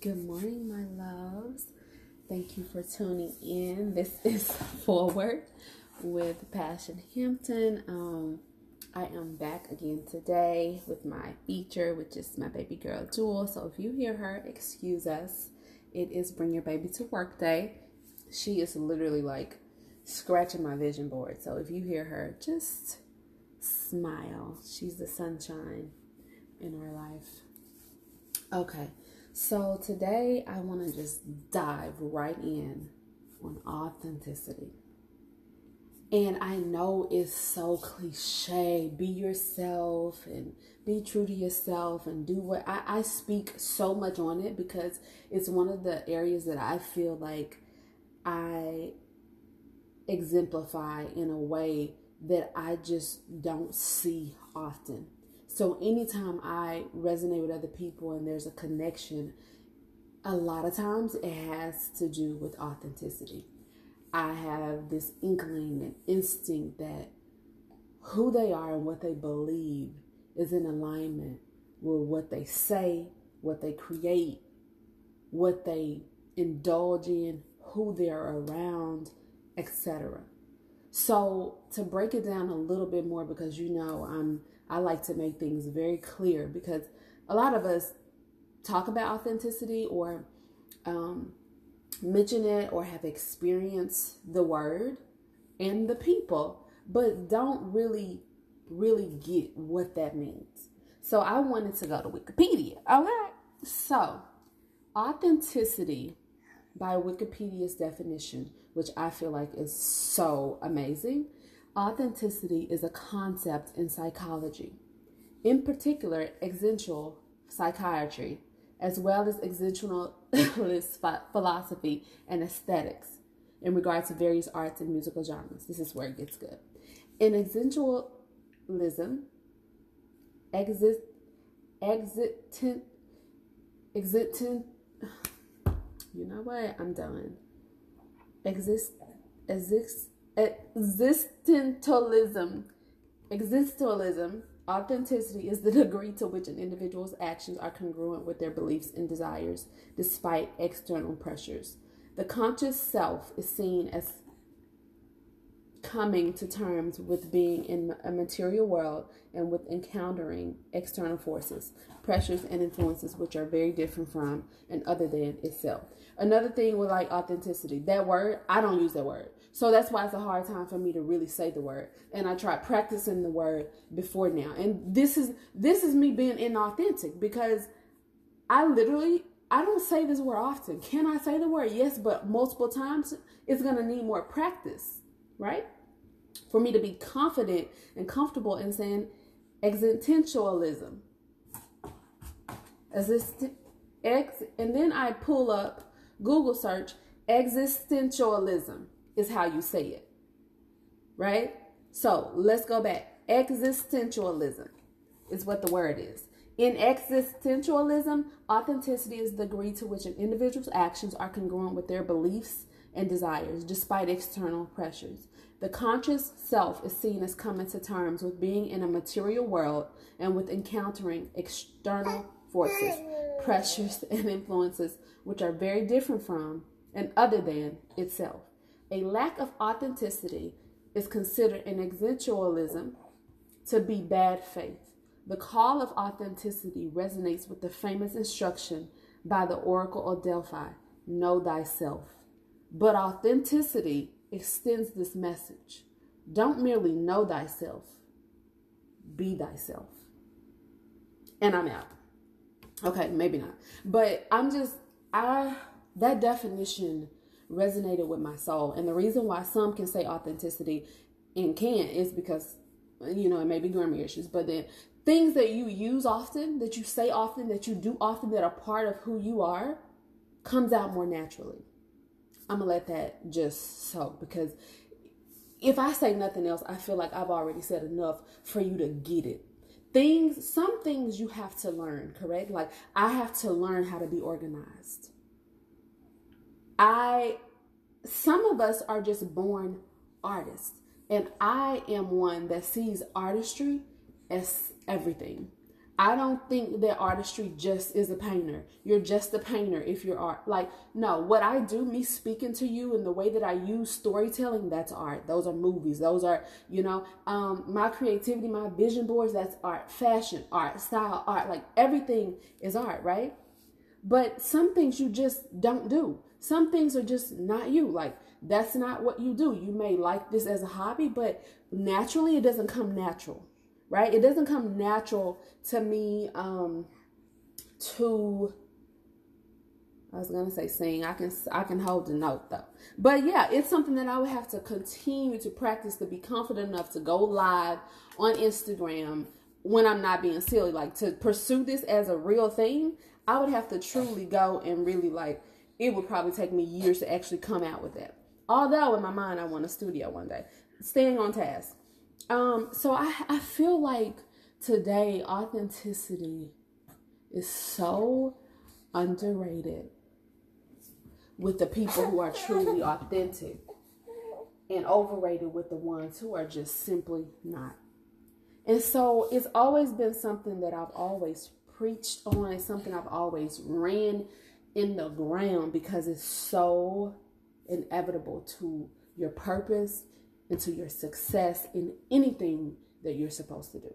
Good morning, my loves. Thank you for tuning in. This is Forward with Passion Hampton. Um, I am back again today with my feature, which is my baby girl Jewel. So if you hear her, excuse us. It is Bring Your Baby to Work Day. She is literally like scratching my vision board. So if you hear her, just smile. She's the sunshine in our life. Okay. So today I want to just dive right in on authenticity. And I know it's so cliche. Be yourself and be true to yourself and do what I, I speak so much on it because it's one of the areas that I feel like I exemplify in a way that I just don't see often. So anytime I resonate with other people and there's a connection, a lot of times it has to do with authenticity. I have this inkling and instinct that who they are and what they believe is in alignment with what they say, what they create, what they indulge in, who they're around, etc. So to break it down a little bit more because you know I'm I like to make things very clear because a lot of us talk about authenticity or um, mention it or have experienced the word and the people, but don't really, really get what that means. So I wanted to go to Wikipedia. Okay. So authenticity by Wikipedia's definition, which I feel like is so amazing, Authenticity is a concept in psychology, in particular, existential psychiatry, as well as existentialist philosophy and aesthetics in regards to various arts and musical genres. This is where it gets good. In existentialism, exist, exitant, exitant, you know what? I'm done. Exist, exist, Existentialism. Existentialism. Authenticity is the degree to which an individual's actions are congruent with their beliefs and desires, despite external pressures. The conscious self is seen as coming to terms with being in a material world and with encountering external forces, pressures, and influences which are very different from and other than itself. Another thing with like authenticity, that word, I don't use that word. So that's why it's a hard time for me to really say the word. And I tried practicing the word before now. And this is this is me being inauthentic because I literally I don't say this word often. Can I say the word? Yes, but multiple times it's gonna need more practice, right? For me to be confident and comfortable in saying existentialism. Exist, ex, and then I pull up Google search existentialism is how you say it. Right? So let's go back. Existentialism is what the word is. In existentialism, authenticity is the degree to which an individual's actions are congruent with their beliefs and desires, despite external pressures. The conscious self is seen as coming to terms with being in a material world and with encountering external forces, pressures, and influences which are very different from and other than itself. A lack of authenticity is considered in existentialism to be bad faith. The call of authenticity resonates with the famous instruction by the Oracle of Delphi know thyself. But authenticity extends this message. Don't merely know thyself, be thyself. And I'm out. Okay, maybe not. But I'm just, I, that definition resonated with my soul. And the reason why some can say authenticity and can't is because, you know, it may be grammar issues, but then things that you use often, that you say often, that you do often, that are part of who you are, comes out more naturally. I'm gonna let that just soak because if I say nothing else, I feel like I've already said enough for you to get it. Things, some things you have to learn, correct? Like I have to learn how to be organized. I, some of us are just born artists, and I am one that sees artistry as everything. I don't think that artistry just is a painter. You're just a painter if you're art. Like, no, what I do, me speaking to you and the way that I use storytelling, that's art. Those are movies. Those are, you know, um, my creativity, my vision boards, that's art. Fashion, art, style, art. Like everything is art, right? But some things you just don't do. Some things are just not you. Like, that's not what you do. You may like this as a hobby, but naturally it doesn't come natural right? It doesn't come natural to me um to I was gonna say sing. I can I can hold the note though. But yeah, it's something that I would have to continue to practice to be confident enough to go live on Instagram when I'm not being silly. Like to pursue this as a real thing, I would have to truly go and really like it would probably take me years to actually come out with that. Although in my mind I want a studio one day. Staying on task. Um, so I, I feel like today authenticity is so underrated with the people who are truly authentic and overrated with the ones who are just simply not. And so it's always been something that I've always preached on. It's something I've always ran in the ground because it's so inevitable to your purpose into your success in anything that you're supposed to do.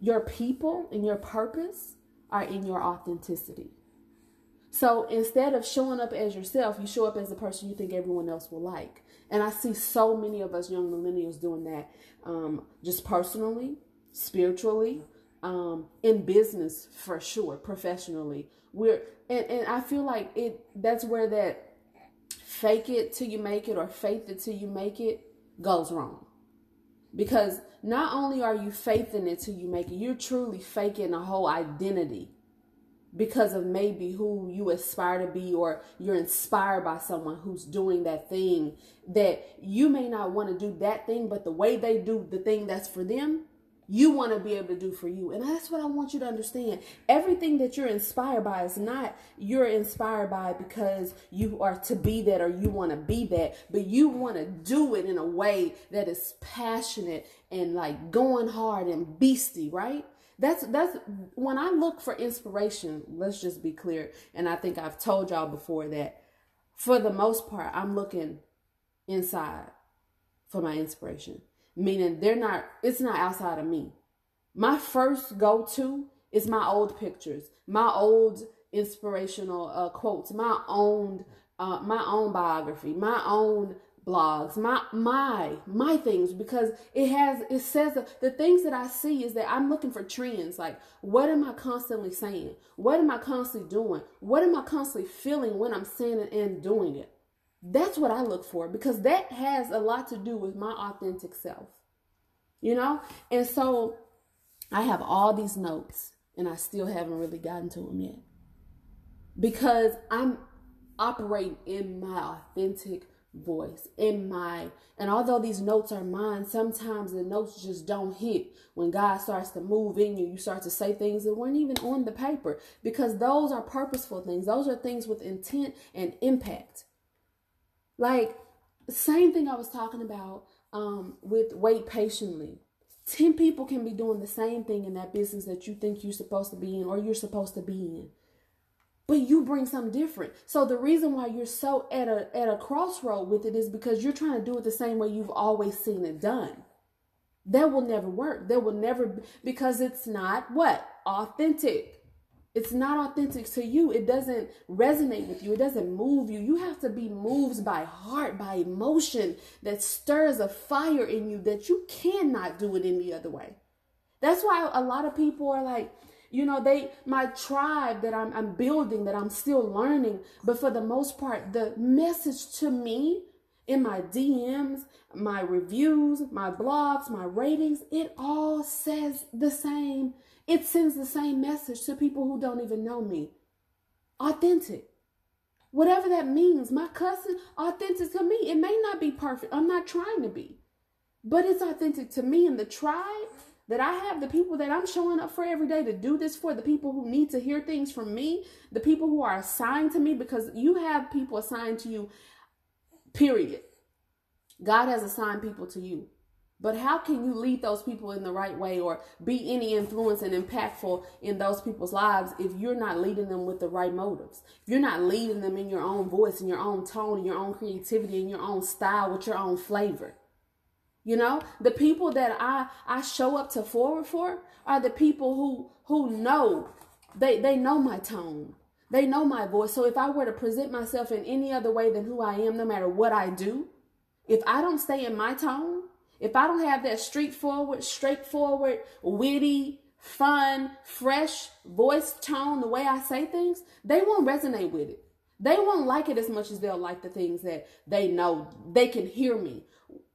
Your people and your purpose are in your authenticity. So instead of showing up as yourself, you show up as the person you think everyone else will like. And I see so many of us young millennials doing that um, just personally, spiritually, um, in business for sure, professionally. We're and, and I feel like it that's where that fake it till you make it or faith it till you make it goes wrong. Because not only are you faithing it till you make it, you're truly faking a whole identity because of maybe who you aspire to be or you're inspired by someone who's doing that thing that you may not want to do that thing, but the way they do the thing that's for them, you want to be able to do for you. And that's what I want you to understand. Everything that you're inspired by is not you're inspired by because you are to be that or you want to be that, but you want to do it in a way that is passionate and like going hard and beastie, right? That's that's when I look for inspiration, let's just be clear, and I think I've told y'all before that for the most part I'm looking inside for my inspiration meaning they're not it's not outside of me. My first go-to is my old pictures my old inspirational uh, quotes my own uh, my own biography my own blogs my my my things. Because it has it says the things that i see is that i'm looking for trends. Like what am i constantly saying? What am i constantly doing? What am i constantly feeling when i'm saying it and doing it that's what I look for because that has a lot to do with my authentic self. You know? And so I have all these notes and I still haven't really gotten to them yet. Because I'm operating in my authentic voice in my and although these notes are mine sometimes the notes just don't hit when god starts to move in you you start to say things that weren't even on the paper because those are purposeful things those are things with intent and impact like, same thing I was talking about um, with wait patiently. 10 people can be doing the same thing in that business that you think you're supposed to be in or you're supposed to be in. But you bring something different. So the reason why you're so at a at a crossroad with it is because you're trying to do it the same way you've always seen it done. That will never work. That will never because it's not what? Authentic it's not authentic to you. It doesn't resonate with you. It doesn't move you. You have to be moved by heart, by emotion that stirs a fire in you that you cannot do it any other way. That's why a lot of people are like, you know, they my tribe that I'm I'm building, that I'm still learning, but for the most part, the message to me in my DMs, my reviews, my blogs, my ratings, it all says the same it sends the same message to people who don't even know me. Authentic. Whatever that means. My cousin, authentic to me. It may not be perfect. I'm not trying to be. But it's authentic to me and the tribe that I have, the people that I'm showing up for every day to do this for, the people who need to hear things from me, the people who are assigned to me, because you have people assigned to you, period. God has assigned people to you. But how can you lead those people in the right way or be any influence and impactful in those people's lives if you're not leading them with the right motives? If you're not leading them in your own voice, in your own tone, in your own creativity, in your own style, with your own flavor. You know, the people that I I show up to forward for are the people who who know they they know my tone. They know my voice. So if I were to present myself in any other way than who I am, no matter what I do, if I don't stay in my tone, if I don't have that straightforward, straightforward, witty, fun, fresh voice tone, the way I say things, they won't resonate with it. They won't like it as much as they'll like the things that they know they can hear me.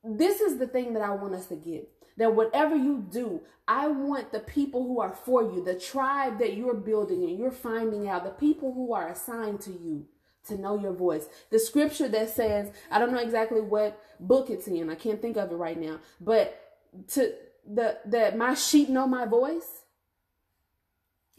This is the thing that I want us to get. That whatever you do, I want the people who are for you, the tribe that you're building and you're finding out, the people who are assigned to you to know your voice. The scripture that says, I don't know exactly what book it's in. I can't think of it right now. But to the that my sheep know my voice.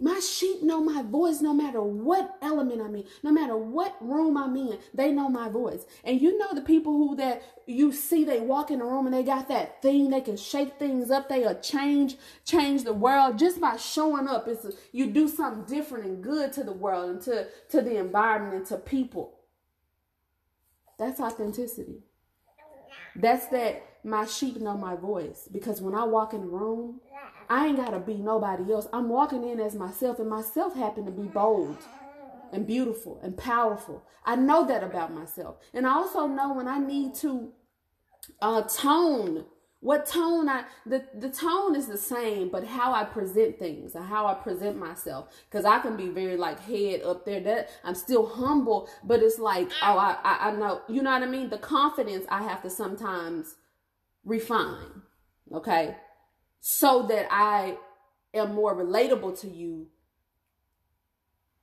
My sheep know my voice no matter what element I'm in, no matter what room I'm in, they know my voice. And you know the people who that you see they walk in the room and they got that thing, they can shake things up, they are change, change the world just by showing up. It's a, you do something different and good to the world and to, to the environment and to people. That's authenticity. That's that my sheep know my voice. Because when I walk in the room, I ain't gotta be nobody else. I'm walking in as myself, and myself happen to be bold and beautiful and powerful. I know that about myself. And I also know when I need to uh, tone what tone I the the tone is the same, but how I present things and how I present myself. Because I can be very like head up there. That I'm still humble, but it's like oh I, I I know you know what I mean. The confidence I have to sometimes refine, okay, so that I am more relatable to you.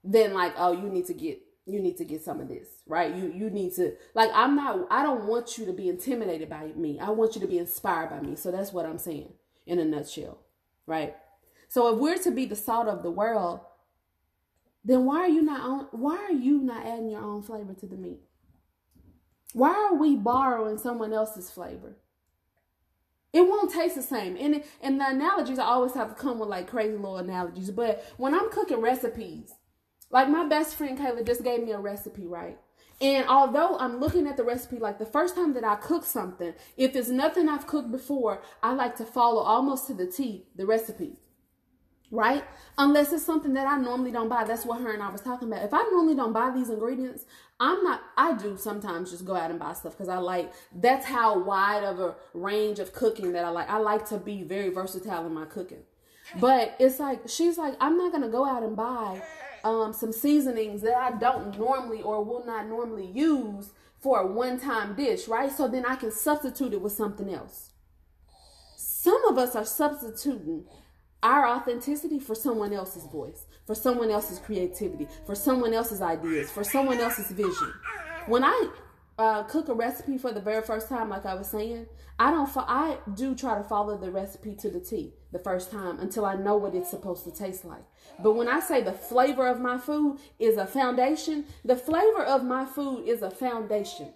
Than like oh you need to get you need to get some of this, right? You you need to like I'm not I don't want you to be intimidated by me. I want you to be inspired by me. So that's what I'm saying in a nutshell, right? So if we're to be the salt of the world, then why are you not on why are you not adding your own flavor to the meat? Why are we borrowing someone else's flavor? It won't taste the same. And and the analogies I always have to come with like crazy little analogies. But when I'm cooking recipes, like my best friend Kayla just gave me a recipe, right? And although I'm looking at the recipe, like the first time that I cook something, if it's nothing I've cooked before, I like to follow almost to the T the recipe. Right? Unless it's something that I normally don't buy. That's what her and I was talking about. If I normally don't buy these ingredients, I'm not, I do sometimes just go out and buy stuff because I like, that's how wide of a range of cooking that I like. I like to be very versatile in my cooking. But it's like, she's like, I'm not going to go out and buy um, some seasonings that I don't normally or will not normally use for a one time dish, right? So then I can substitute it with something else. Some of us are substituting our authenticity for someone else's voice, for someone else's creativity, for someone else's ideas, for someone else's vision. When I uh, cook a recipe for the very first time, like I was saying, I don't. Fo- I do try to follow the recipe to the T the first time until I know what it's supposed to taste like. But when I say the flavor of my food is a foundation, the flavor of my food is a foundation.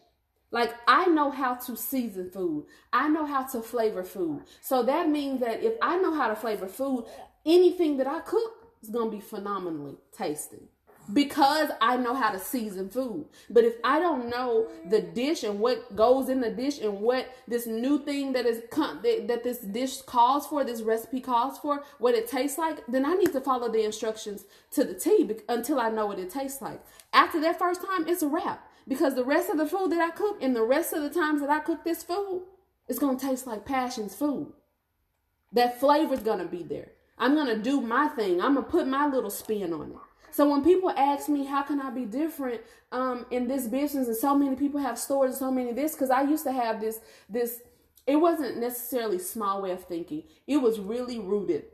Like I know how to season food. I know how to flavor food. So that means that if I know how to flavor food, anything that I cook is going to be phenomenally tasty because I know how to season food. But if I don't know the dish and what goes in the dish and what this new thing that is that, that this dish calls for, this recipe calls for, what it tastes like, then I need to follow the instructions to the T until I know what it tastes like. After that first time, it's a wrap because the rest of the food that I cook and the rest of the times that I cook this food, it's going to taste like Passion's food. That flavor's going to be there. I'm going to do my thing. I'm going to put my little spin on it. So when people ask me how can I be different um, in this business, and so many people have stores and so many this, because I used to have this this. It wasn't necessarily small way of thinking. It was really rooted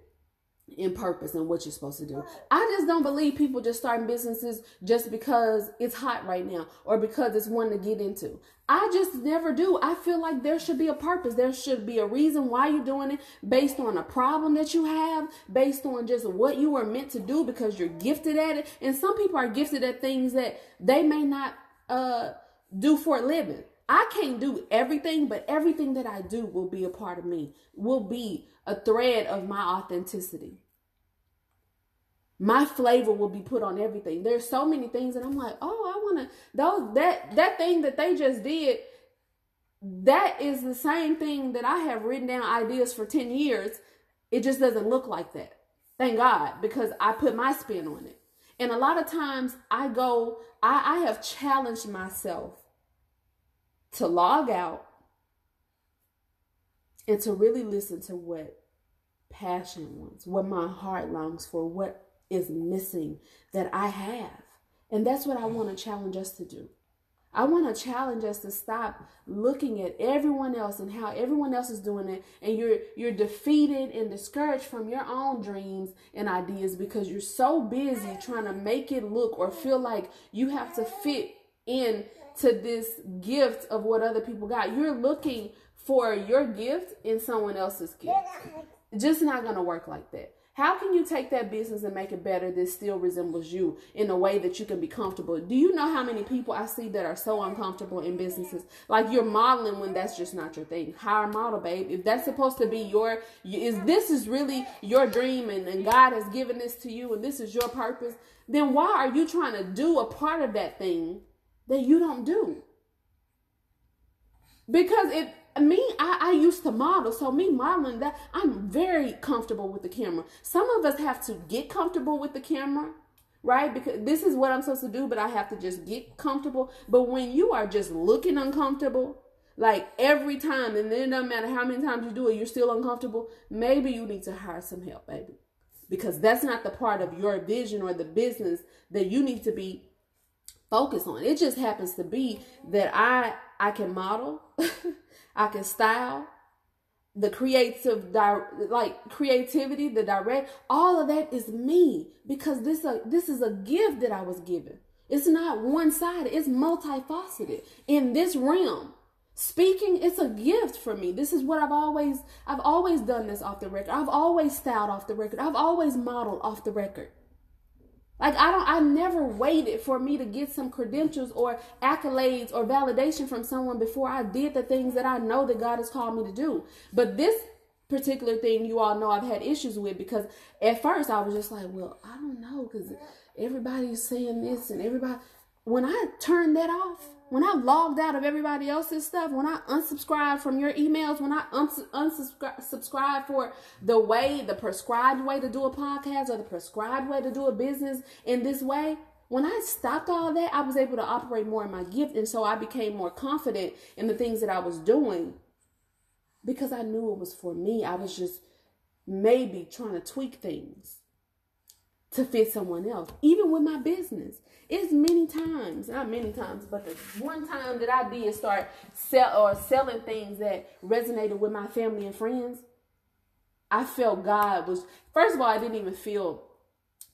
in purpose and what you're supposed to do. I just don't believe people just starting businesses just because it's hot right now or because it's one to get into. I just never do. I feel like there should be a purpose. There should be a reason why you're doing it based on a problem that you have, based on just what you were meant to do because you're gifted at it. And some people are gifted at things that they may not uh do for a living. I can't do everything, but everything that I do will be a part of me, will be a thread of my authenticity. My flavor will be put on everything. There's so many things, and I'm like, oh, I want to those that that thing that they just did. That is the same thing that I have written down ideas for 10 years. It just doesn't look like that. Thank God, because I put my spin on it. And a lot of times I go, I, I have challenged myself to log out and to really listen to what passion wants, what my heart longs for, what is missing that I have. And that's what I want to challenge us to do. I want to challenge us to stop looking at everyone else and how everyone else is doing it and you're you're defeated and discouraged from your own dreams and ideas because you're so busy trying to make it look or feel like you have to fit in to this gift of what other people got. You're looking for your gift in someone else's gift. Just not going to work like that. How can you take that business and make it better that still resembles you in a way that you can be comfortable? Do you know how many people I see that are so uncomfortable in businesses? Like you're modeling when that's just not your thing. Hire model, babe. If that's supposed to be your, is this is really your dream and, and God has given this to you and this is your purpose, then why are you trying to do a part of that thing that you don't do? Because it me, I, I used to model, so me modeling that I'm very comfortable with the camera. Some of us have to get comfortable with the camera, right? Because this is what I'm supposed to do, but I have to just get comfortable. But when you are just looking uncomfortable, like every time, and then it doesn't matter how many times you do it, you're still uncomfortable. Maybe you need to hire some help, baby, because that's not the part of your vision or the business that you need to be focused on. It just happens to be that I I can model. I can style, the creative like creativity, the direct, all of that is me because this a this is a gift that I was given. It's not one-sided, it's multifaceted. In this realm, speaking it's a gift for me. This is what I've always I've always done this off the record. I've always styled off the record. I've always modeled off the record. Like I don't I never waited for me to get some credentials or accolades or validation from someone before I did the things that I know that God has called me to do. But this particular thing you all know I've had issues with because at first I was just like, well, I don't know cuz everybody's saying this and everybody when I turned that off, when I logged out of everybody else's stuff, when I unsubscribed from your emails, when I uns- unsubscribe for the way, the prescribed way to do a podcast or the prescribed way to do a business in this way, when I stopped all that, I was able to operate more in my gift. And so I became more confident in the things that I was doing because I knew it was for me. I was just maybe trying to tweak things to fit someone else, even with my business. It's many times, not many times, but the one time that I did start sell or selling things that resonated with my family and friends, I felt God was first of all, I didn't even feel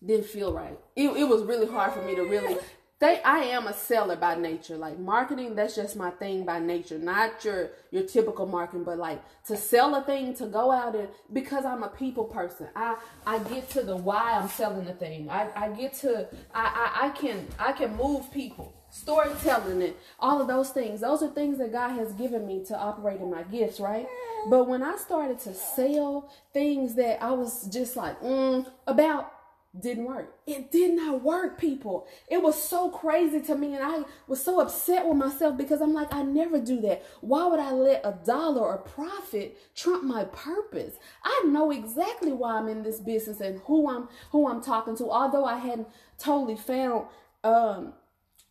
didn't feel right. It, it was really hard for me to really they I am a seller by nature. Like marketing, that's just my thing by nature. Not your your typical marketing, but like to sell a thing, to go out and because I'm a people person. I I get to the why I'm selling the thing. I, I get to I, I I can I can move people. Storytelling and all of those things. Those are things that God has given me to operate in my gifts, right? But when I started to sell things that I was just like mm, about didn't work. It did not work, people. It was so crazy to me, and I was so upset with myself because I'm like, I never do that. Why would I let a dollar or profit trump my purpose? I know exactly why I'm in this business and who I'm who I'm talking to. Although I hadn't totally found um,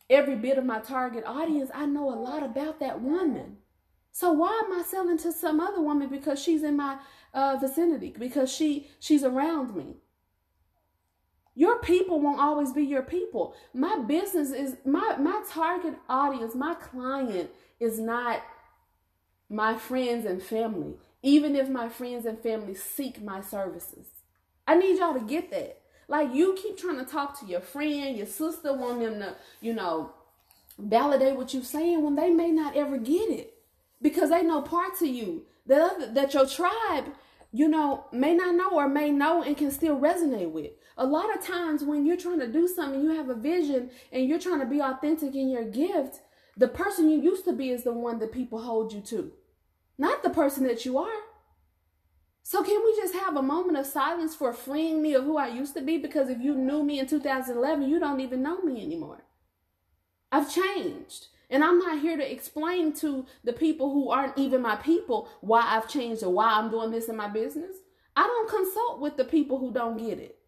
every bit of my target audience, I know a lot about that woman. So why am I selling to some other woman because she's in my uh, vicinity? Because she she's around me. Your people won't always be your people. My business is my my target audience, my client is not my friends and family, even if my friends and family seek my services. I need y'all to get that. Like you keep trying to talk to your friend, your sister, want them to, you know, validate what you're saying when they may not ever get it because they know parts of you that that your tribe, you know, may not know or may know and can still resonate with. A lot of times when you're trying to do something, you have a vision and you're trying to be authentic in your gift, The person you used to be is the one that people hold you to, not the person that you are. So can we just have a moment of silence for freeing me of who I used to be? Because if you knew me in 2011, you don't even know me anymore. I've changed. And I'm not here to explain to the people who aren't even my people why I've changed or why I'm doing this in my business. I don't consult with the people who don't get it.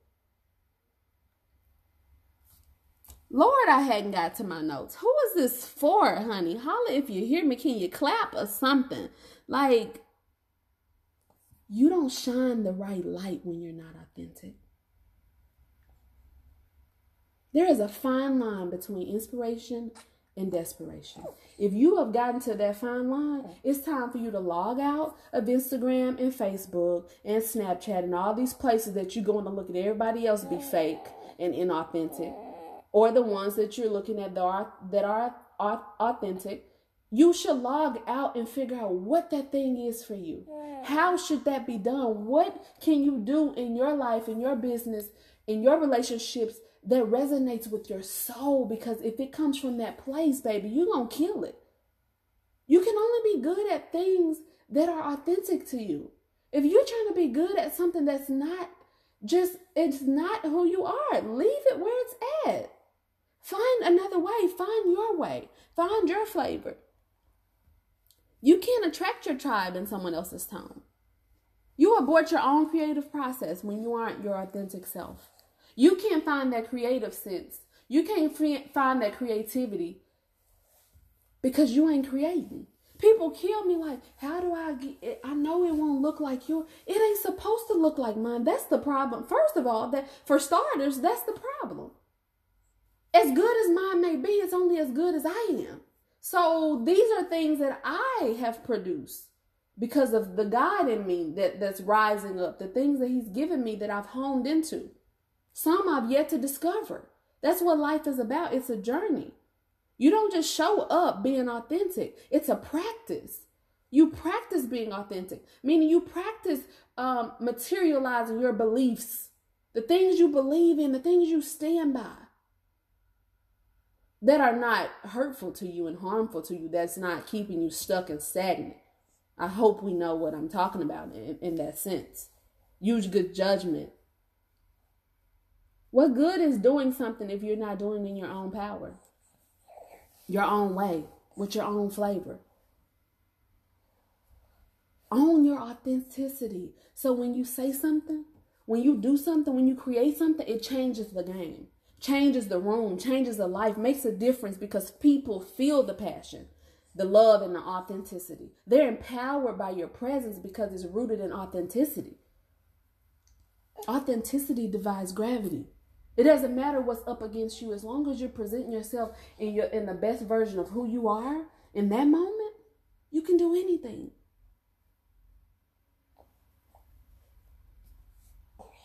Lord, I hadn't got to my notes. Who is this for, honey? Holla if you hear me. Can you clap or something? Like, you don't shine the right light when you're not authentic. There is a fine line between inspiration and desperation. If you have gotten to that fine line, it's time for you to log out of Instagram and Facebook and Snapchat and all these places that you're going to look at everybody else be fake and inauthentic or the ones that you're looking at that are, that are authentic, you should log out and figure out what that thing is for you. How should that be done? What can you do in your life, in your business, in your relationships that resonates with your soul? Because if it comes from that place, baby, you're going to kill it. You can only be good at things that are authentic to you. If you're trying to be good at something that's not just, it's not who you are, leave it where it's at. Find another way. Find your way. Find your flavor. You can't attract your tribe in someone else's tone. You abort your own creative process when you aren't your authentic self. You can't find that creative sense. You can't find that creativity because you ain't creating. People kill me like, how do I get it? I know it won't look like yours. It ain't supposed to look like mine. That's the problem. First of all, that for starters, that's the problem as good as mine may be, it's only as good as I am. So these are things that I have produced because of the God in me that, that's rising up, the things that He's given me that I've honed into. Some I've yet to discover. That's what life is about. It's a journey. You don't just show up being authentic, it's a practice. You practice being authentic, meaning you practice um, materializing your beliefs, the things you believe in, the things you stand by that are not hurtful to you and harmful to you, that's not keeping you stuck and stagnant. I hope we know what I'm talking about in, in that sense. Use good judgment. What good is doing something if you're not doing it in your own power, your own way, with your own flavor? Own your authenticity. So when you say something, when you do something, when you create something, it changes the game changes the room, changes the life, makes a difference because people feel the passion, the love, and the authenticity. They're empowered by your presence because it's rooted in authenticity. Authenticity divides gravity. It doesn't matter what's up against you as long as you're presenting yourself in your in the best version of who you are in that moment, you can do anything.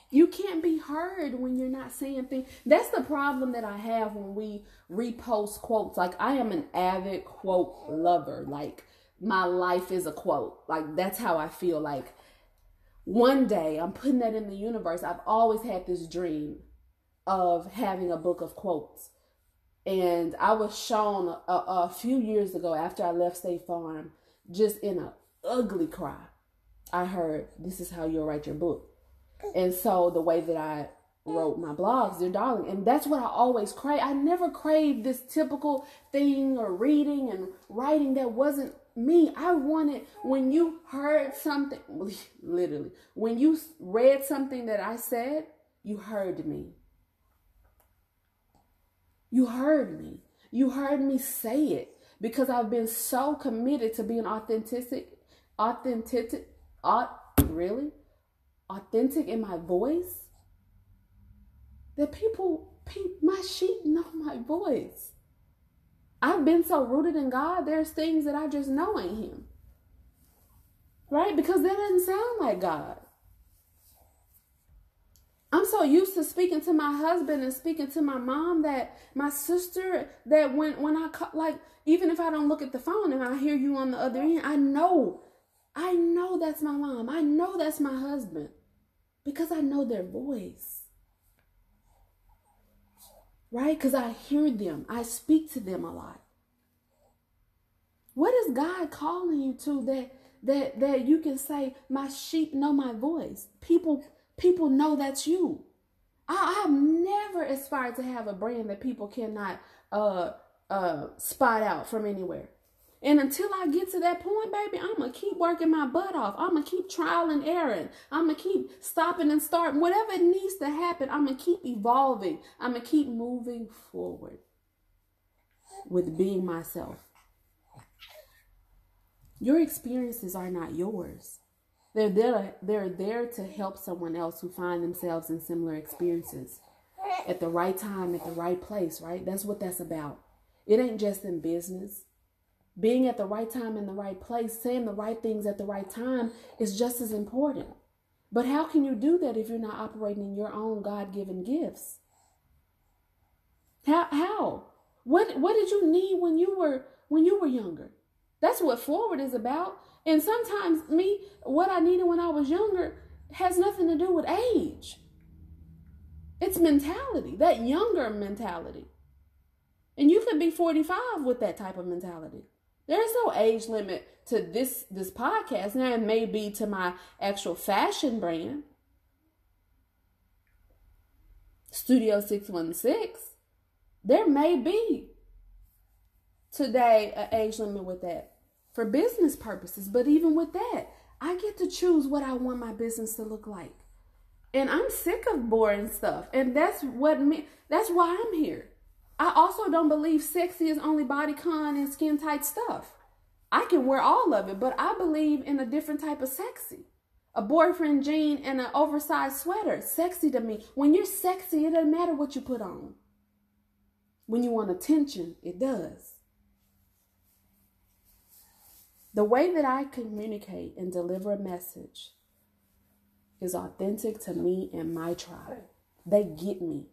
You can't be heard when you're not saying things. That's the problem that I have when we repost quotes. Like I am an avid quote lover. Like my life is a quote. Like that's how I feel like one day I'm putting that in the universe. I've always had this dream of having a book of quotes. And I was shown a, a few years ago after I left State Farm, just in a ugly cry. I heard, This is how you'll write your book. And so the way that I wrote my blogs, dear darling, and that's what I always crave. I never craved this typical thing or reading and writing that wasn't me. I wanted when you heard something, literally, when you read something that I said, you heard me. You heard me. You heard me say it because I've been so committed to being authentic, authentic, aut, really authentic in my voice that people, my sheep know my voice. I've been so rooted in God, there's things that I just know ain't Him. Right? Because that doesn't sound like God. I'm so used to speaking to my husband and speaking to my mom that my sister that when when I like even if I don't look at the phone and I hear you on the other end, I know I know that's my mom. I know that's my husband because I know their voice. Right? Because I hear them, I speak to them a lot. What is God calling you to that that that you can say, My sheep know my voice. People people know that's you. I, I've never aspired to have a brand that people cannot uh uh spot out from anywhere. And until I get to that point, baby, I'm gonna keep working my butt off. I'm gonna keep trial and error. I'm gonna keep stopping and starting. Whatever it needs to happen, I'm gonna keep evolving. I'm gonna keep moving forward with being myself. Your experiences are not yours. They're there, they're there to help someone else who find themselves in similar experiences at the right time, at the right place, right? That's what that's about. It ain't just in business. Being at the right time in the right place, saying the right things at the right time is just as important. But how can you do that if you're not operating in your own God-given gifts? How how? What what did you need when you were when you were younger? That's what forward is about. And sometimes me, what I needed when I was younger has nothing to do with age. It's mentality, that younger mentality. And you could be 45 with that type of mentality. There's no age limit to this this podcast. Now it may be to my actual fashion brand. Studio 616. There may be today an age limit with that for business purposes. But even with that, I get to choose what I want my business to look like. And I'm sick of boring stuff. And that's what me that's why I'm here. I also don't believe sexy is only bodycon and skin tight stuff. I can wear all of it, but I believe in a different type of sexy. A boyfriend jean and an oversized sweater, sexy to me. When you're sexy, it doesn't matter what you put on. When you want attention, it does. The way that I communicate and deliver a message is authentic to me and my tribe. They get me.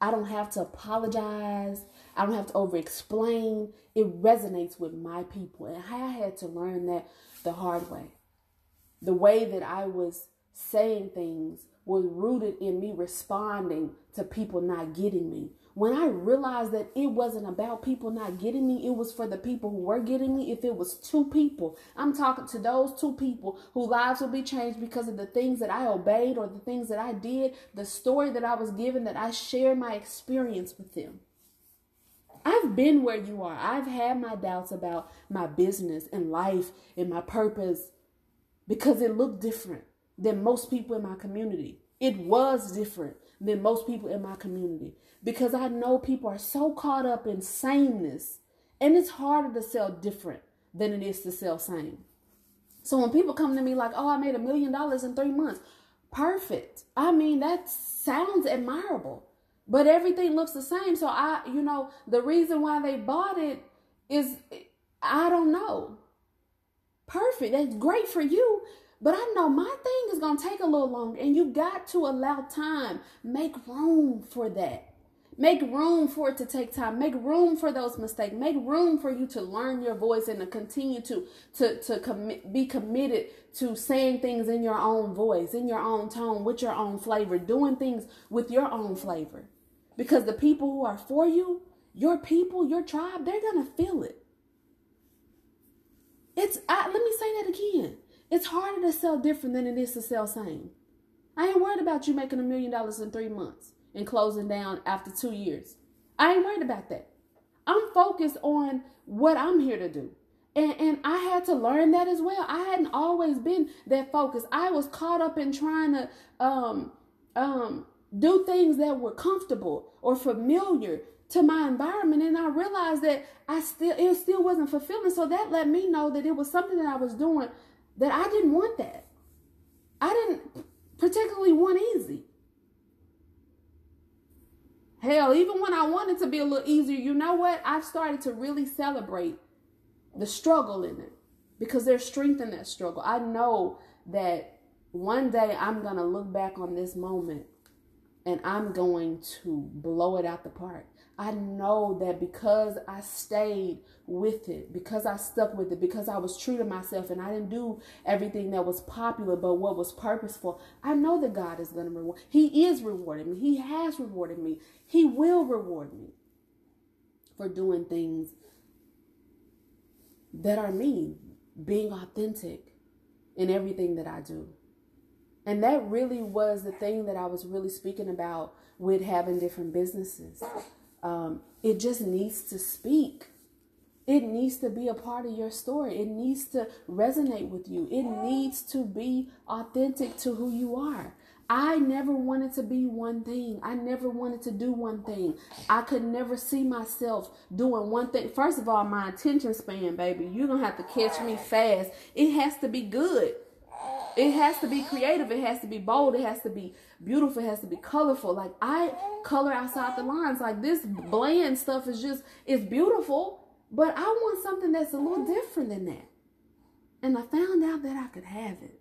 I don't have to apologize. I don't have to over explain. It resonates with my people. And I had to learn that the hard way. The way that I was saying things was rooted in me responding to people not getting me when I realized that it wasn't about people not getting me, it was for the people who were getting me. If it was two people, I'm talking to those two people whose lives will be changed because of the things that I obeyed or the things that I did, the story that I was given, that I shared my experience with them. I've been where you are. I've had my doubts about my business and life and my purpose because it looked different than most people in my community. It was different than most people in my community because I know people are so caught up in sameness and it's harder to sell different than it is to sell same. So when people come to me like, oh, I made a million dollars in three months, perfect. I mean, that sounds admirable, but everything looks the same. So I, you know, the reason why they bought it is, I don't know. Perfect. That's great for you. But I know my thing is going to take a little longer, and you got to allow time. Make room for that. Make room for it to take time. Make room for those mistakes. Make room for you to learn your voice and to continue to to to commit, be committed to saying things in your own voice, in your own tone, with your own flavor, doing things with your own flavor. Because the people who are for you, your people, your tribe, they're gonna feel it. It's I, let me say that again. It's harder to sell different than it is to sell same. I ain't worried about you making a million dollars in three months and closing down after two years. I ain't worried about that. I'm focused on what I'm here to do. And, and I had to learn that as well. I hadn't always been that focused. I was caught up in trying to um, um, do things that were comfortable or familiar to my environment. And I realized that I still it still wasn't fulfilling. So that let me know that it was something that I was doing that I didn't want that. I didn't particularly want easy. Hell, even when I wanted to be a little easier, you know what? I've started to really celebrate the struggle in it because there's strength in that struggle. I know that one day I'm going to look back on this moment and I'm going to blow it out the park. I know that because I stayed with it, because I stuck with it, because I was true to myself and I didn't do everything that was popular, but what was purposeful, I know that God is going to reward. He is rewarding me. He has rewarded me. He will reward me for doing things that are me, being authentic in everything that I do. And that really was the thing that I was really speaking about with having different businesses. Um, it just needs to speak. It needs to be a part of your story. It needs to resonate with you. It needs to be authentic to who you are. I never wanted to be one thing. I never wanted to do one thing. I could never see myself doing one thing. First of all, my attention span, baby, you're going to have to catch me fast. It has to be good. It has to be creative. It has to be bold. It has to be beautiful. It has to be colorful. Like I color outside the lines. Like this bland stuff is just, it's beautiful, but I want something that's a little different than that. And I found out that I could have it.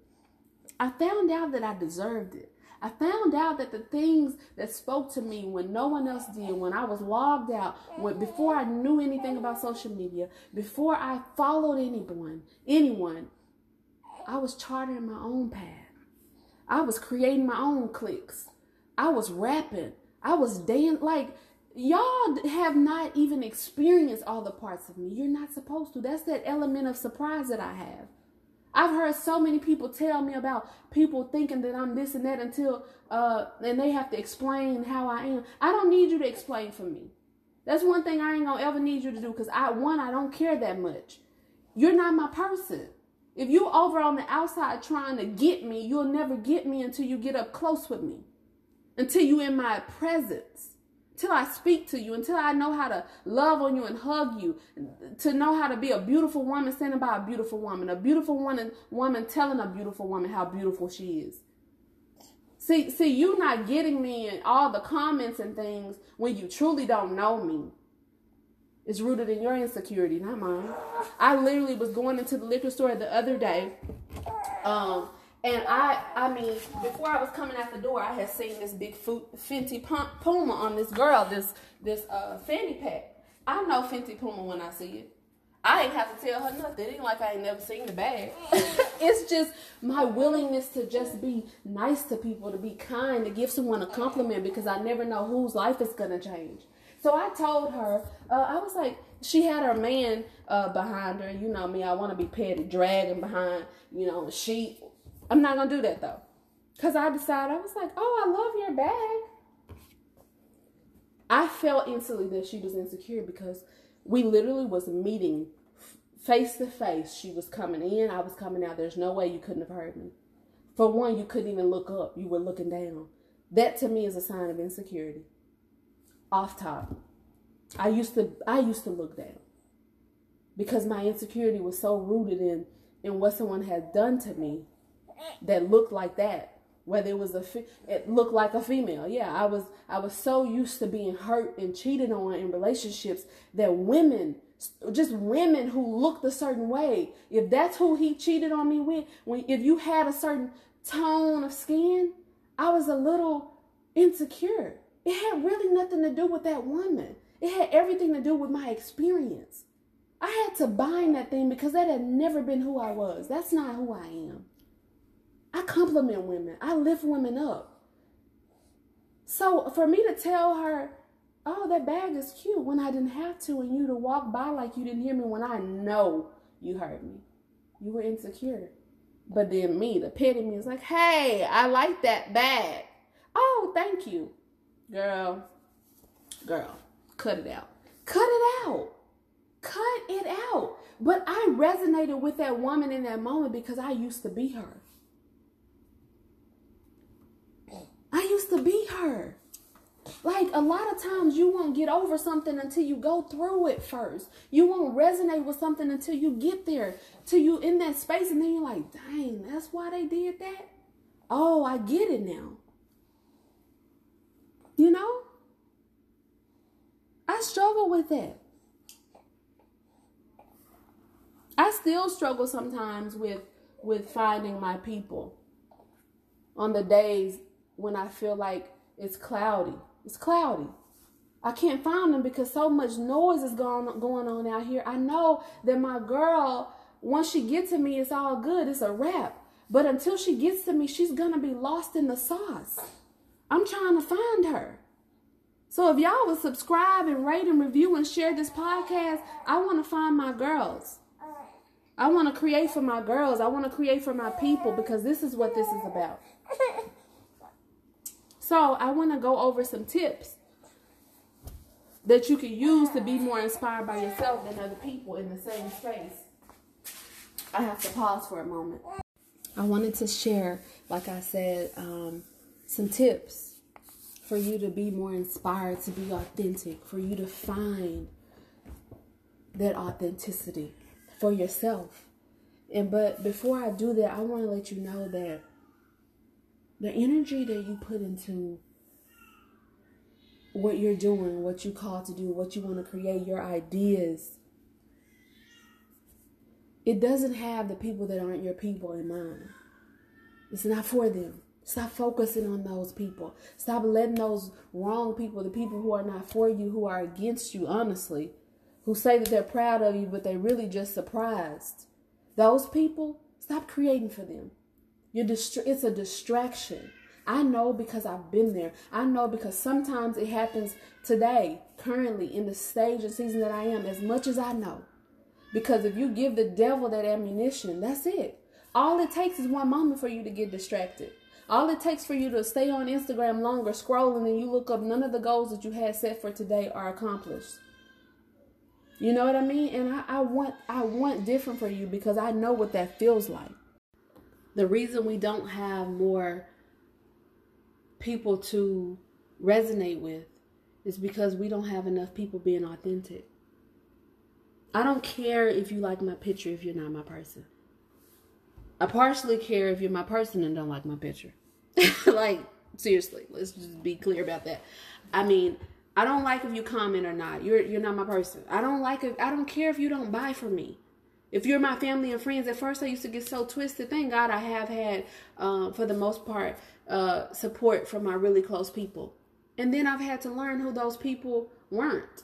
I found out that I deserved it. I found out that the things that spoke to me when no one else did, when I was logged out, when, before I knew anything about social media, before I followed anyone, anyone, I was charting my own path. I was creating my own clicks. I was rapping. I was dancing. Like, y'all have not even experienced all the parts of me. You're not supposed to. That's that element of surprise that I have. I've heard so many people tell me about people thinking that I'm this and that until uh and they have to explain how I am. I don't need you to explain for me. That's one thing I ain't gonna ever need you to do because I one, I don't care that much. You're not my person. If you over on the outside trying to get me, you'll never get me until you get up close with me. Until you in my presence. Until I speak to you, until I know how to love on you and hug you, to know how to be a beautiful woman standing by a beautiful woman, a beautiful woman, woman telling a beautiful woman how beautiful she is. See, see, you not getting me in all the comments and things when you truly don't know me. It's rooted in your insecurity, not mine. I literally was going into the liquor store the other day. Um, and I, I mean, before I was coming out the door, I had seen this big Fenty Puma on this girl, this this uh, fanny pack. I know Fenty Puma when I see it. I ain't have to tell her nothing. It ain't like I ain't never seen the bag. it's just my willingness to just be nice to people, to be kind, to give someone a compliment because I never know whose life is gonna change. So I told her, uh, I was like, she had her man uh, behind her. You know me, I want to be petted, dragging behind, you know, she. I'm not gonna do that though, cause I decided I was like, oh, I love your bag. I felt instantly that she was insecure because we literally was meeting face to face. She was coming in, I was coming out. There's no way you couldn't have heard me. For one, you couldn't even look up. You were looking down. That to me is a sign of insecurity off top. I used to I used to look down because my insecurity was so rooted in in what someone had done to me that looked like that whether it was a it looked like a female yeah i was i was so used to being hurt and cheated on in relationships that women just women who looked a certain way if that's who he cheated on me with when if you had a certain tone of skin i was a little insecure it had really nothing to do with that woman. It had everything to do with my experience. I had to bind that thing because that had never been who I was. That's not who I am. I compliment women. I lift women up. So for me to tell her, oh, that bag is cute when I didn't have to, and you to walk by like you didn't hear me when I know you heard me. You were insecure. But then me, the petty me, is like, hey, I like that bag. Oh, thank you. Girl, girl, cut it out. Cut it out. Cut it out. But I resonated with that woman in that moment because I used to be her. I used to be her. Like a lot of times you won't get over something until you go through it first. You won't resonate with something until you get there, till you in that space, and then you're like, dang, that's why they did that. Oh, I get it now. You know? I struggle with it. I still struggle sometimes with with finding my people on the days when I feel like it's cloudy. It's cloudy. I can't find them because so much noise is going going on out here. I know that my girl, once she gets to me, it's all good. It's a wrap. But until she gets to me, she's gonna be lost in the sauce. I'm trying to find her. So if y'all would subscribe and rate and review and share this podcast, I want to find my girls. I want to create for my girls. I want to create for my people because this is what this is about. So I want to go over some tips that you can use to be more inspired by yourself than other people in the same space. I have to pause for a moment. I wanted to share, like I said, um, some tips for you to be more inspired, to be authentic, for you to find that authenticity for yourself. And but before I do that, I want to let you know that the energy that you put into what you're doing, what you call to do, what you want to create, your ideas, it doesn't have the people that aren't your people in mind. It's not for them. Stop focusing on those people. Stop letting those wrong people, the people who are not for you, who are against you, honestly, who say that they're proud of you, but they're really just surprised. Those people, stop creating for them. You're dist- it's a distraction. I know because I've been there. I know because sometimes it happens today, currently, in the stage and season that I am, as much as I know. Because if you give the devil that ammunition, that's it. All it takes is one moment for you to get distracted. All it takes for you to stay on Instagram longer, scrolling, and you look up, none of the goals that you had set for today are accomplished. You know what I mean? And I, I want I want different for you because I know what that feels like. The reason we don't have more people to resonate with is because we don't have enough people being authentic. I don't care if you like my picture if you're not my person. I partially care if you're my person and don't like my picture. like, seriously, let's just be clear about that. I mean, I don't like if you comment or not. You're you're not my person. I don't like if I don't care if you don't buy from me. If you're my family and friends, at first I used to get so twisted. Thank God I have had, uh, for the most part, uh, support from my really close people. And then I've had to learn who those people weren't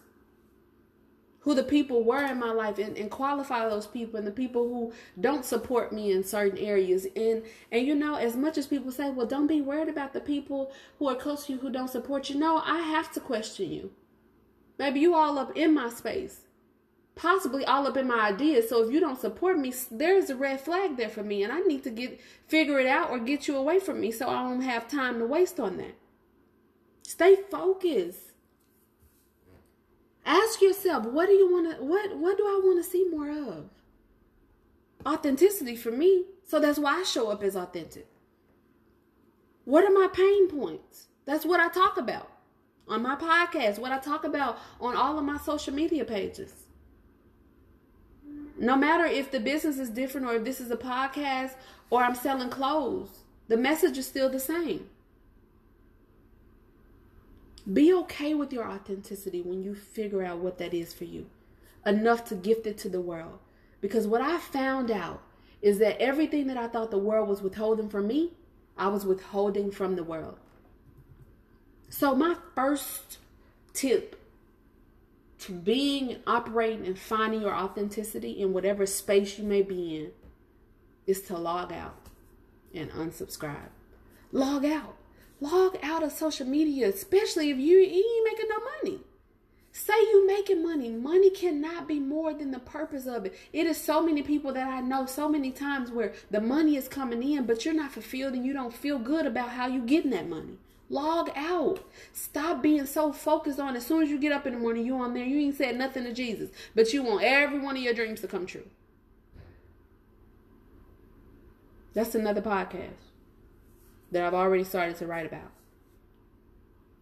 who the people were in my life and, and qualify those people and the people who don't support me in certain areas. And and you know as much as people say well don't be worried about the people who are close to you who don't support you. No i have to question you. Maybe you all up in my space. Possibly all up in my ideas. So if you don't support me there's a red flag there for me and i need to get figure it out or get you away from me so i don't have time to waste on that. Stay focused Ask yourself, what do you want to what what do I want to see more of? Authenticity for me. So that's why I show up as authentic. What are my pain points? That's what I talk about on my podcast, what I talk about on all of my social media pages. No matter if the business is different or if this is a podcast or I'm selling clothes, the message is still the same. Be okay with your authenticity when you figure out what that is for you, enough to gift it to the world. Because what I found out is that everything that I thought the world was withholding from me, I was withholding from the world. So, my first tip to being, operating, and finding your authenticity in whatever space you may be in is to log out and unsubscribe. Log out log out of social media, especially if you, ain't making no money. Say you making money. Money cannot be more than the purpose of it. It is so many people that I know so many times where the money is coming in, but you're not fulfilled and you don't feel good about how you getting that money. Log out. Stop being so focused on as soon as you get up in the morning, you on there, you ain't said nothing to Jesus, but you want every one of your dreams to come true. That's another podcast that I've already started to write about.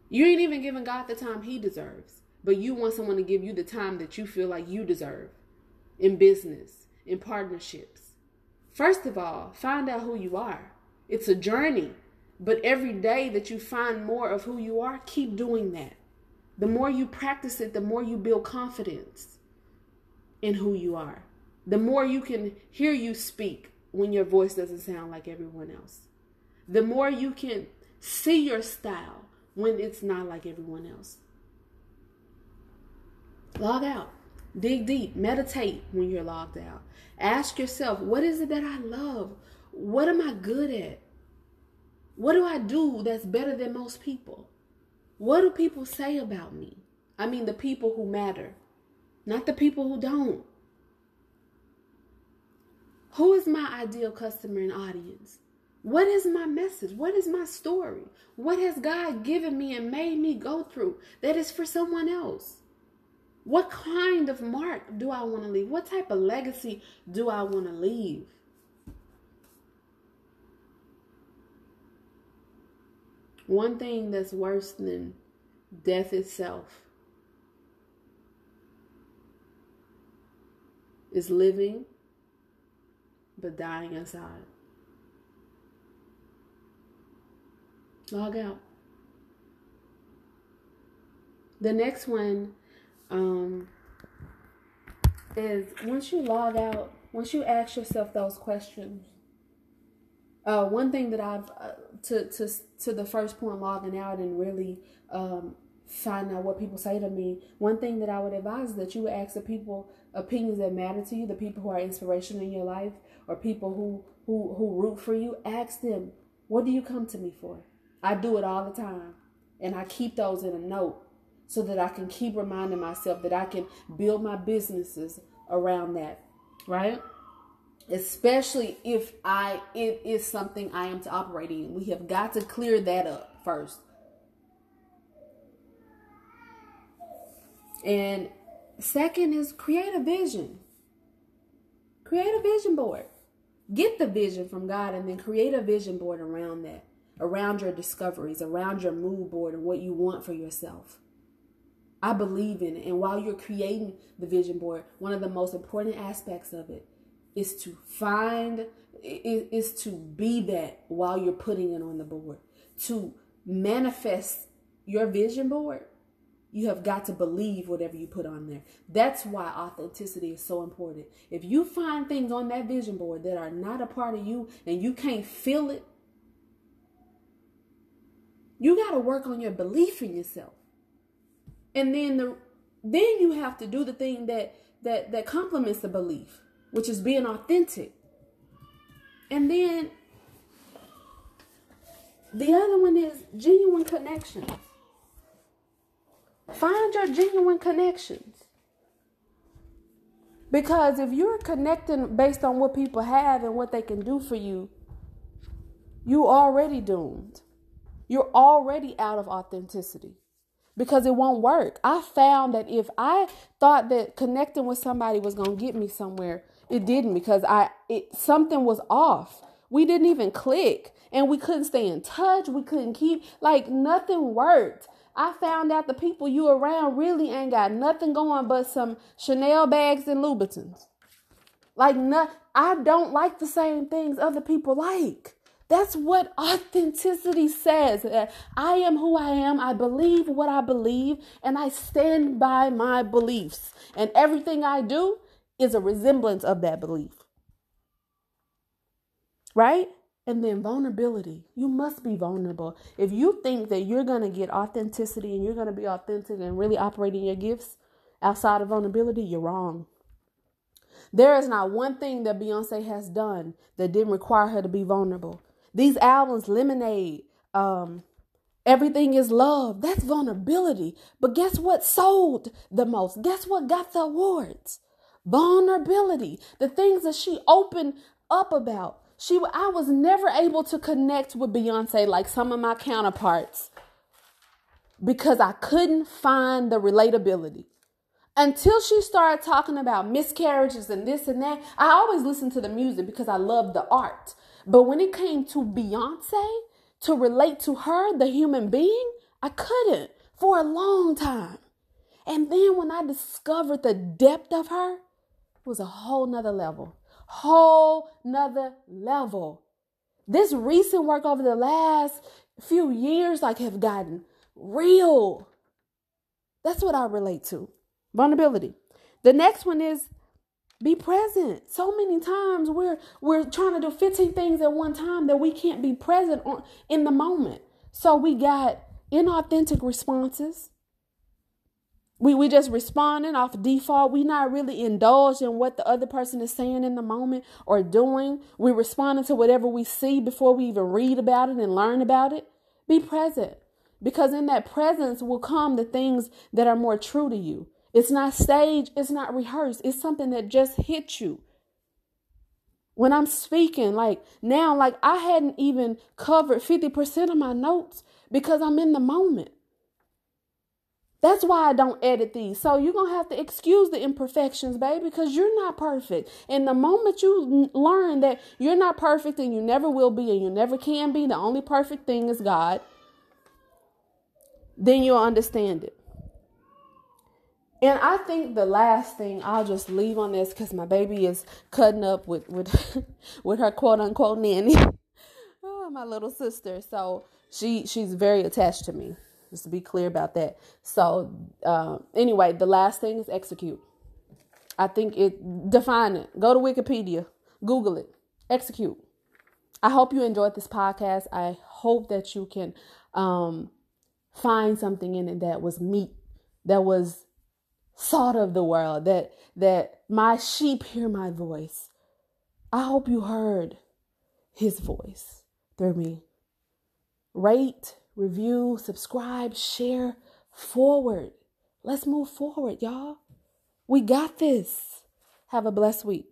You ain't even giving God the time He deserves, but you want someone to give you the time that you feel like you deserve in business, in partnerships. First of all, find out who you are. It's a journey, but every day that you find more of who you are, keep doing that. The more you practice it, the more you build confidence in who you are. The more you can hear you speak when your voice doesn't sound like everyone else the more you can see your style when it's not like everyone else. Log out. Dig deep. Meditate when you're logged out. Ask yourself, what is it that I love? What am I good at? What do I do that's better than most people? What do people say about me? I mean, the people who matter, not the people who don't. Who is my ideal customer and audience? What is my message? What is my story? What has God given me and made me go through that is for someone else? What kind of mark do I want to leave? What type of legacy do I want to leave? One thing that's worse than death itself is living but dying inside. Log out. The next one um, is once you log out, once you ask yourself those questions. Uh, one thing that I've uh, to to to the first point logging out and really um, find out what people say to me. One thing that I would advise is that you ask the people opinions that matter to you, the people who are inspiration in your life, or people who who who root for you. Ask them, what do you come to me for? I do it all the time, and I keep those in a note so that I can keep reminding myself that I can build my businesses around that, right? Especially if I it is something I am to operate in. We have got to clear that up first. And second is create a vision. Create a vision board. Get the vision from God and then create a vision board around that, around your discoveries, around your mood board and what you want for yourself. I believe in it. And while you're creating the vision board, one of the most important aspects of it is to find, is to be that while you're putting it on the board. To manifest your vision board, you have got to believe whatever you put on there. That's why authenticity is so important. If you find things on that vision board that are not a part of you and you can't feel it, you got to work on your belief in yourself. And then the then you have to do the thing that that that complements the belief, which is being authentic. And then the other one is genuine connections. Find your genuine connections. Because if you're connecting based on what people have and what they can do for you, you already doomed. You're already out of authenticity because it won't work. I found that if I thought that connecting with somebody was going to get me somewhere, it didn't because I it something was off. We didn't even click and we couldn't stay in touch. We couldn't keep like nothing worked. I found out the people you around really ain't got nothing going but some Chanel bags and Louboutins. Like, no, I don't like the same things other people like. That's what authenticity says. Uh, I am who I am. I believe what I believe, and I stand by my beliefs. And everything I do is a resemblance of that belief. Right? And then vulnerability. You must be vulnerable. If you think that you're going to get authenticity and you're going to be authentic and really operating your gifts outside of vulnerability, you're wrong. There is not one thing that Beyonce has done that didn't require her to be vulnerable. These albums, Lemonade, um, Everything is love. That's vulnerability. But guess what sold the most? Guess what got the awards? Vulnerability. The things that she opened up about. She, I was never able to connect with Beyonce like some of my counterparts because I couldn't find the relatability. Until she started talking about miscarriages and this and that, I always listened to the music because I love the art. But when it came to Beyonce, to relate to her, the human being, I couldn't for a long time. And then when I discovered the depth of her, it was a whole nother level whole nother level. This recent work over the last few years, like, have gotten real. That's what I relate to. Vulnerability. The next one is be present. So many times we're we're trying to do 15 things at one time that we can't be present on in the moment. So we got inauthentic responses. We we just responding off default. We not really indulged in what the other person is saying in the moment or doing. We responding to whatever we see before we even read about it and learn about it. Be present. Because in that presence will come the things that are more true to you. It's not stage, it's not rehearsed. It's something that just hits you. when I'm speaking. Like now, like I hadn't even covered 50% of my notes because I'm in the moment. That's why I don't edit these. So you're going to have to excuse the imperfections, baby, because you're not perfect. And the moment you learn that you're not perfect and you never will be and you never can be, the only perfect thing is God, then you'll understand it. And I think the last thing I'll just leave on this because my baby is cutting up with with with her quote unquote nanny. oh, my little sister. So she she's very attached to me. Just to be clear about that. So uh, anyway, the last thing is execute. I think it define it. Go to Wikipedia, Google it, execute. I hope you enjoyed this podcast. I hope that you can um, find something in it that was meat, that was salt of the world, that that my sheep hear my voice. I hope you heard his voice through me. Rate, review, subscribe, share, forward. Let's move forward, y'all. We got this. Have a blessed week.